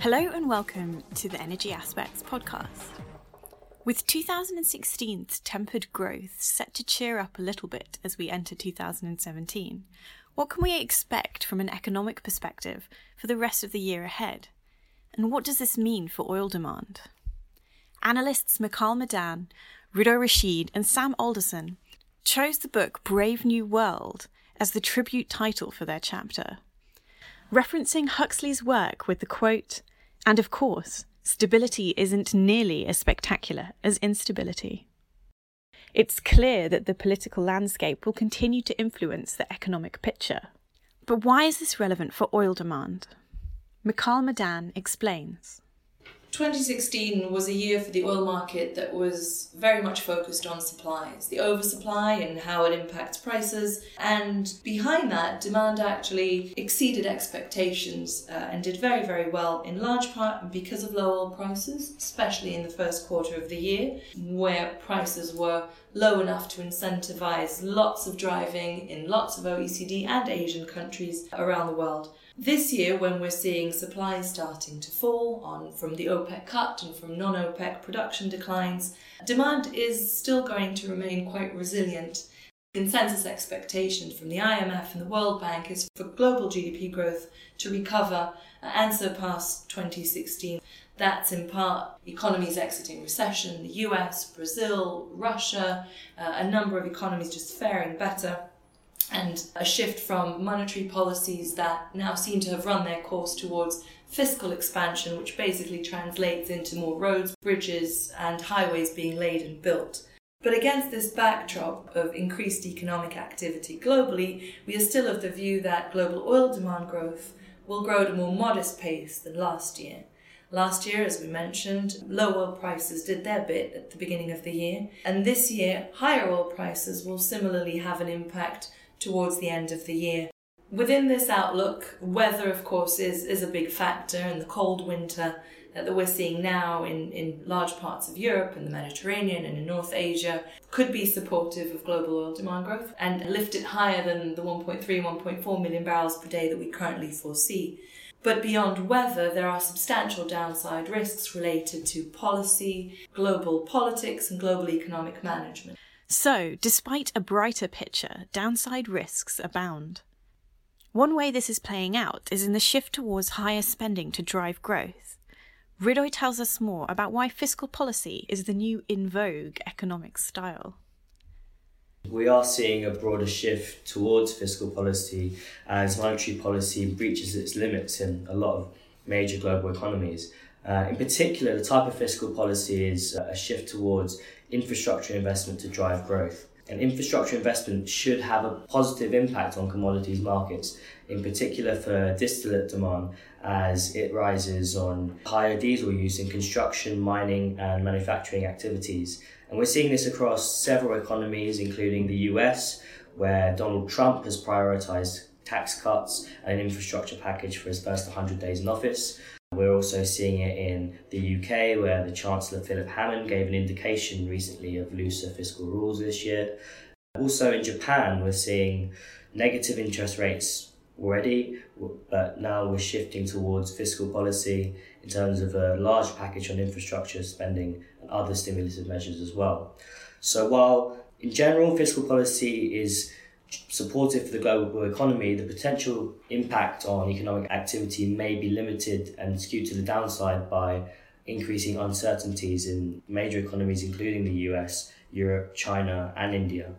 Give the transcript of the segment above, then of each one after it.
Hello and welcome to the Energy Aspects podcast. With 2016's tempered growth set to cheer up a little bit as we enter 2017, what can we expect from an economic perspective for the rest of the year ahead? And what does this mean for oil demand? Analysts Michal Meidan, Rudo Rashid, and Sam Alderson chose the book Brave New World as the tribute title for their chapter. Referencing Huxley's work with the quote, and of course, stability isn't nearly as spectacular as instability. It's clear that the political landscape will continue to influence the economic picture. But why is this relevant for oil demand? Michal Meidan explains. 2016 was a year for the oil market that was very much focused on supplies, the oversupply and how it impacts prices. And behind that, demand actually exceeded expectations uh, and did very, very well, in large part because of low oil prices, especially in the first quarter of the year, where prices were low enough to incentivize lots of driving in lots of OECD and Asian countries around the world. This year, when we're seeing supply starting to fall on from the OPEC cut and from non OPEC production declines, demand is still going to remain quite resilient. Consensus expectation from the IMF and the World Bank is for global GDP growth to recover and surpass 2016. That's in part economies exiting recession, the US, Brazil, Russia, uh, a number of economies just faring better and a shift from monetary policies that now seem to have run their course towards fiscal expansion, which basically translates into more roads, bridges, and highways being laid and built. But against this backdrop of increased economic activity globally, we are still of the view that global oil demand growth will grow at a more modest pace than last year. Last year, as we mentioned, low oil prices did their bit at the beginning of the year, and this year, higher oil prices will similarly have an impact towards the end of the year. Within this outlook, weather, of course, is, is a big factor, and the cold winter that we're seeing now in, in large parts of Europe and the Mediterranean and in North Asia could be supportive of global oil demand growth and lift it higher than the 1.3, 1.4 million barrels per day that we currently foresee. But beyond weather, there are substantial downside risks related to policy, global politics, and global economic management. So, despite a brighter picture, downside risks abound. One way this is playing out is in the shift towards higher spending to drive growth. Ridoy tells us more about why fiscal policy is the new in vogue economic style. We are seeing a broader shift towards fiscal policy as monetary policy breaches its limits in a lot of major global economies. Uh, in particular, the type of fiscal policy is a shift towards infrastructure investment to drive growth. And infrastructure investment should have a positive impact on commodities markets, in particular for distillate demand, as it rises on higher diesel use in construction, mining, and manufacturing activities. And we're seeing this across several economies, including the US, where Donald Trump has prioritized tax cuts and an infrastructure package for his first 100 days in office. We're also seeing it in the UK, where the Chancellor Philip Hammond gave an indication recently of looser fiscal rules this year. Also in Japan, we're seeing negative interest rates already, but now we're shifting towards fiscal policy in terms of a large package on infrastructure spending and other stimulative measures as well. So while in general fiscal policy is supportive for the global economy, the potential impact on economic activity may be limited and skewed to the downside by increasing uncertainties in major economies, including the US, Europe, China, and India.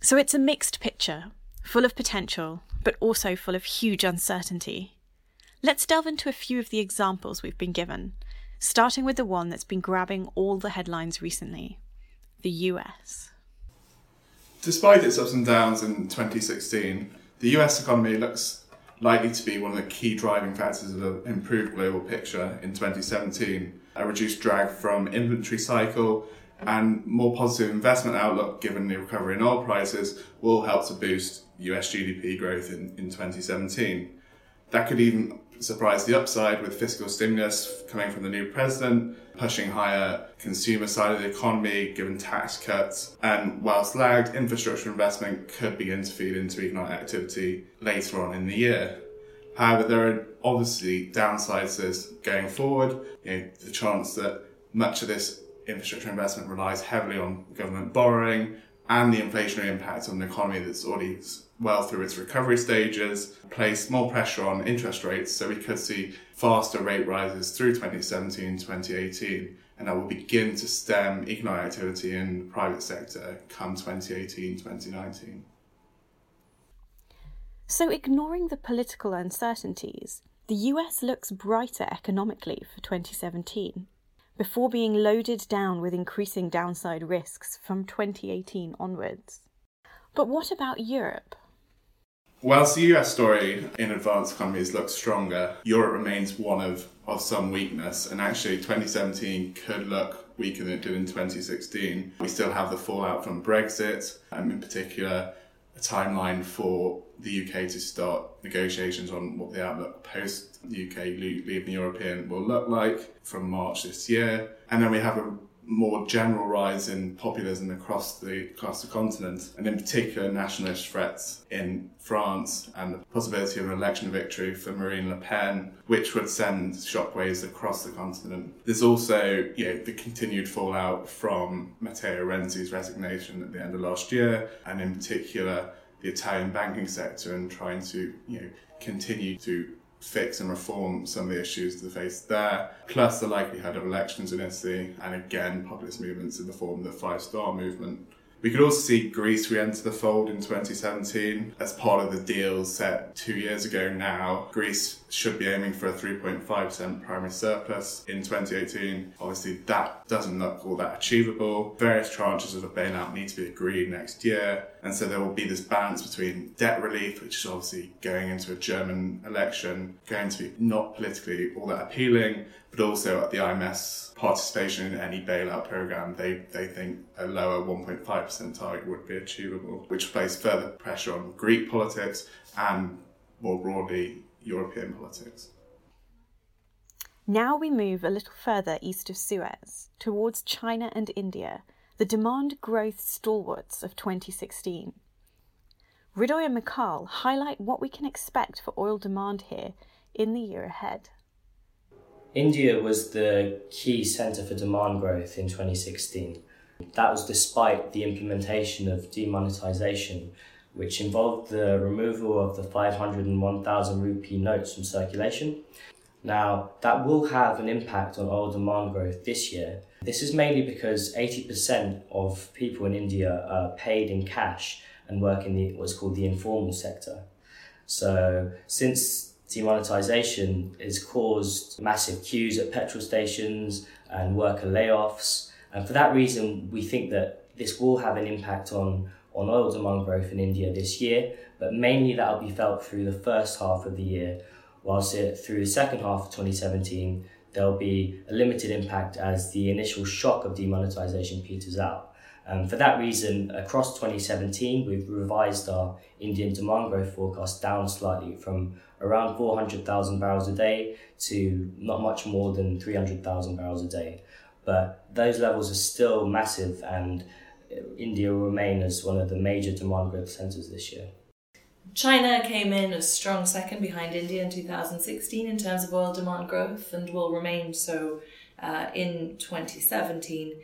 So it's a mixed picture, full of potential, but also full of huge uncertainty. Let's delve into a few of the examples we've been given, starting with the one that's been grabbing all the headlines recently the US. Despite its ups and downs in 2016, the US economy looks likely to be one of the key driving factors of an improved global picture in 2017. A reduced drag from inventory cycle and more positive investment outlook given the recovery in oil prices will help to boost US GDP growth in, in 2017. That could even surprise the upside with fiscal stimulus coming from the new president, pushing higher consumer side of the economy given tax cuts. And whilst lagged, infrastructure investment could begin to feed into economic activity later on in the year. However, there are obviously downsides this going forward. You know, the chance that much of this infrastructure investment relies heavily on government borrowing and the inflationary impact on the economy that's already well through its recovery stages place more pressure on interest rates. So we could see faster rate rises through 2017 2018 and that will begin to stem economic activity in the private sector come 2018 2019. So, ignoring the political uncertainties, the US looks brighter economically for 2017, before being loaded down with increasing downside risks from 2018 onwards. But what about Europe? Whilst the US story in advanced economies looks stronger, Europe remains one of, of some weakness, and actually 2017 could look weaker than it did in 2016. We still have the fallout from Brexit, and in particular, a timeline for the UK to start negotiations on what the outlook post UK leaving the European will look like from March this year. And then we have a more general rise in populism across the across the continent, and in particular nationalist threats in France and the possibility of an election victory for Marine Le Pen, which would send shockwaves across the continent. There's also you know, the continued fallout from Matteo Renzi's resignation at the end of last year, and in particular the Italian banking sector and trying to you know continue to fix and reform some of the issues that face there, plus the likelihood of elections in Italy, and again, populist movements in the form of the Five Star Movement. We could also see Greece re-enter the fold in 2017 as part of the deal set two years ago now. Greece should be aiming for a 3.5% primary surplus in 2018. Obviously, that doesn't look all that achievable. Various tranches of the bailout need to be agreed next year. And so there will be this balance between debt relief, which is obviously going into a German election, going to be not politically all that appealing, but also at the IMS participation in any bailout program, they, they think a lower 1.5% target would be achievable, which places further pressure on Greek politics and more broadly European politics. Now we move a little further east of Suez, towards China and India, the demand growth stalwarts of 2016. Ridoy and Michal highlight what we can expect for oil demand here in the year ahead. India was the key centre for demand growth in 2016. That was despite the implementation of demonetization, which involved the removal of the 500 and 1000 rupee notes from circulation. Now, that will have an impact on oil demand growth this year. This is mainly because 80% of people in India are paid in cash and work in the, what's called the informal sector. So, since demonetization has caused massive queues at petrol stations and worker layoffs. And for that reason, we think that this will have an impact on, on oil demand growth in India this year, but mainly that will be felt through the first half of the year, whilst it, through the second half of 2017, there'll be a limited impact as the initial shock of demonetization peters out. Um, for that reason, across 2017, we've revised our Indian demand growth forecast down slightly from around 400,000 barrels a day to not much more than 300,000 barrels a day. But those levels are still massive, and India will remain as one of the major demand growth centres this year. China came in a strong second behind India in 2016 in terms of oil demand growth and will remain so uh, in 2017.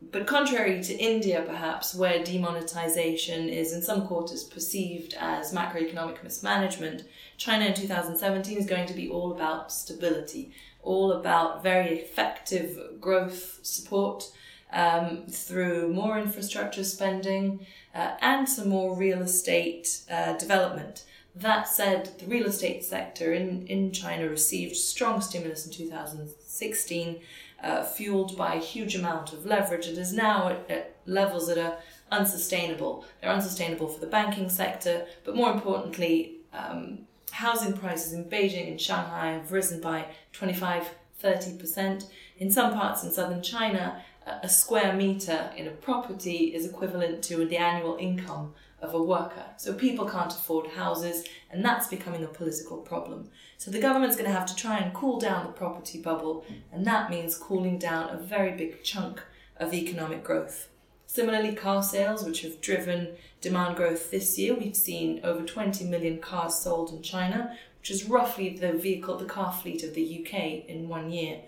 But contrary to India, perhaps, where demonetization is in some quarters perceived as macroeconomic mismanagement, China in 2017 is going to be all about stability, all about very effective growth support um, through more infrastructure spending uh, and some more real estate uh, development. That said, the real estate sector in, in China received strong stimulus in 2016 uh, fueled by a huge amount of leverage and is now at, at levels that are unsustainable. They're unsustainable for the banking sector, but more importantly, um, housing prices in Beijing and Shanghai have risen by 25 30%. In some parts in southern China, a square meter in a property is equivalent to the annual income of a worker. So people can't afford houses, and that's becoming a political problem. So the government's going to have to try and cool down the property bubble, and that means cooling down a very big chunk of economic growth. Similarly, car sales, which have driven demand growth this year, we've seen over 20 million cars sold in China, which is roughly the vehicle, the car fleet of the UK in one year.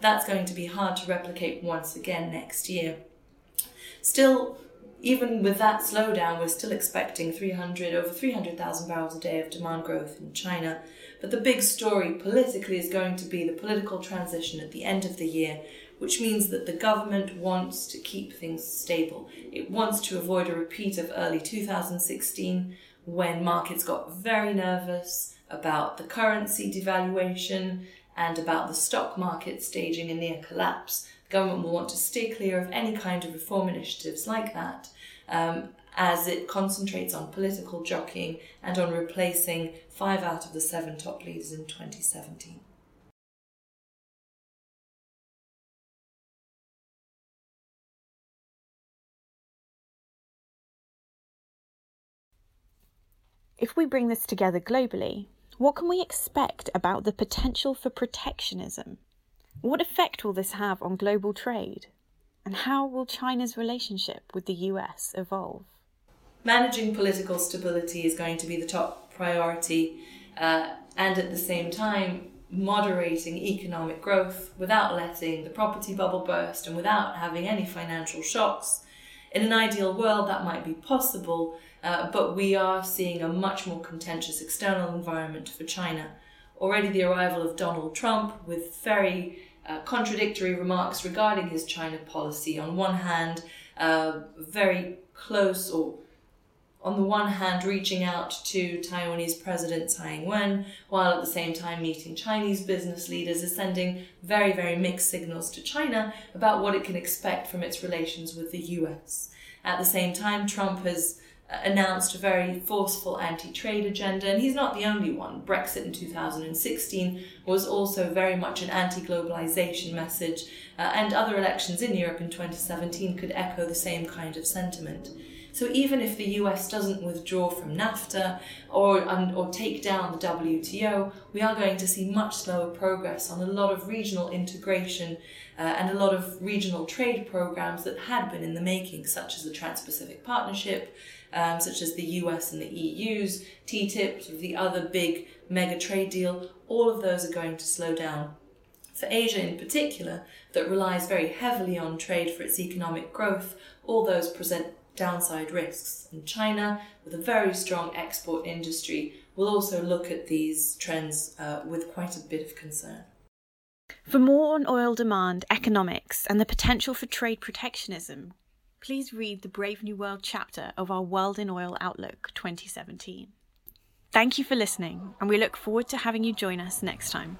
That's going to be hard to replicate once again next year. Still, even with that slowdown, we're still expecting 300 over 300,000 barrels a day of demand growth in China. But the big story politically is going to be the political transition at the end of the year, which means that the government wants to keep things stable. It wants to avoid a repeat of early 2016 when markets got very nervous about the currency devaluation and about the stock market staging a near collapse. The government will want to stay clear of any kind of reform initiatives like that. Um, as it concentrates on political jockeying and on replacing five out of the seven top leaders in 2017. If we bring this together globally, what can we expect about the potential for protectionism? What effect will this have on global trade? And how will China's relationship with the US evolve? Managing political stability is going to be the top priority, uh, and at the same time, moderating economic growth without letting the property bubble burst and without having any financial shocks. In an ideal world, that might be possible, uh, but we are seeing a much more contentious external environment for China. Already, the arrival of Donald Trump with very uh, contradictory remarks regarding his China policy. On one hand, uh, very close or on the one hand, reaching out to Taiwanese President Tsai Ing wen, while at the same time meeting Chinese business leaders, is sending very, very mixed signals to China about what it can expect from its relations with the US. At the same time, Trump has announced a very forceful anti trade agenda, and he's not the only one. Brexit in 2016 was also very much an anti globalization message, uh, and other elections in Europe in 2017 could echo the same kind of sentiment. So even if the US doesn't withdraw from NAFTA or, um, or take down the WTO, we are going to see much slower progress on a lot of regional integration uh, and a lot of regional trade programs that had been in the making, such as the Trans Pacific Partnership, um, such as the US and the EU's, TTIP, the other big mega trade deal, all of those are going to slow down. For Asia in particular, that relies very heavily on trade for its economic growth, all those present downside risks. And China, with a very strong export industry, will also look at these trends uh, with quite a bit of concern. For more on oil demand, economics, and the potential for trade protectionism, please read the Brave New World chapter of our World in Oil Outlook 2017. Thank you for listening, and we look forward to having you join us next time.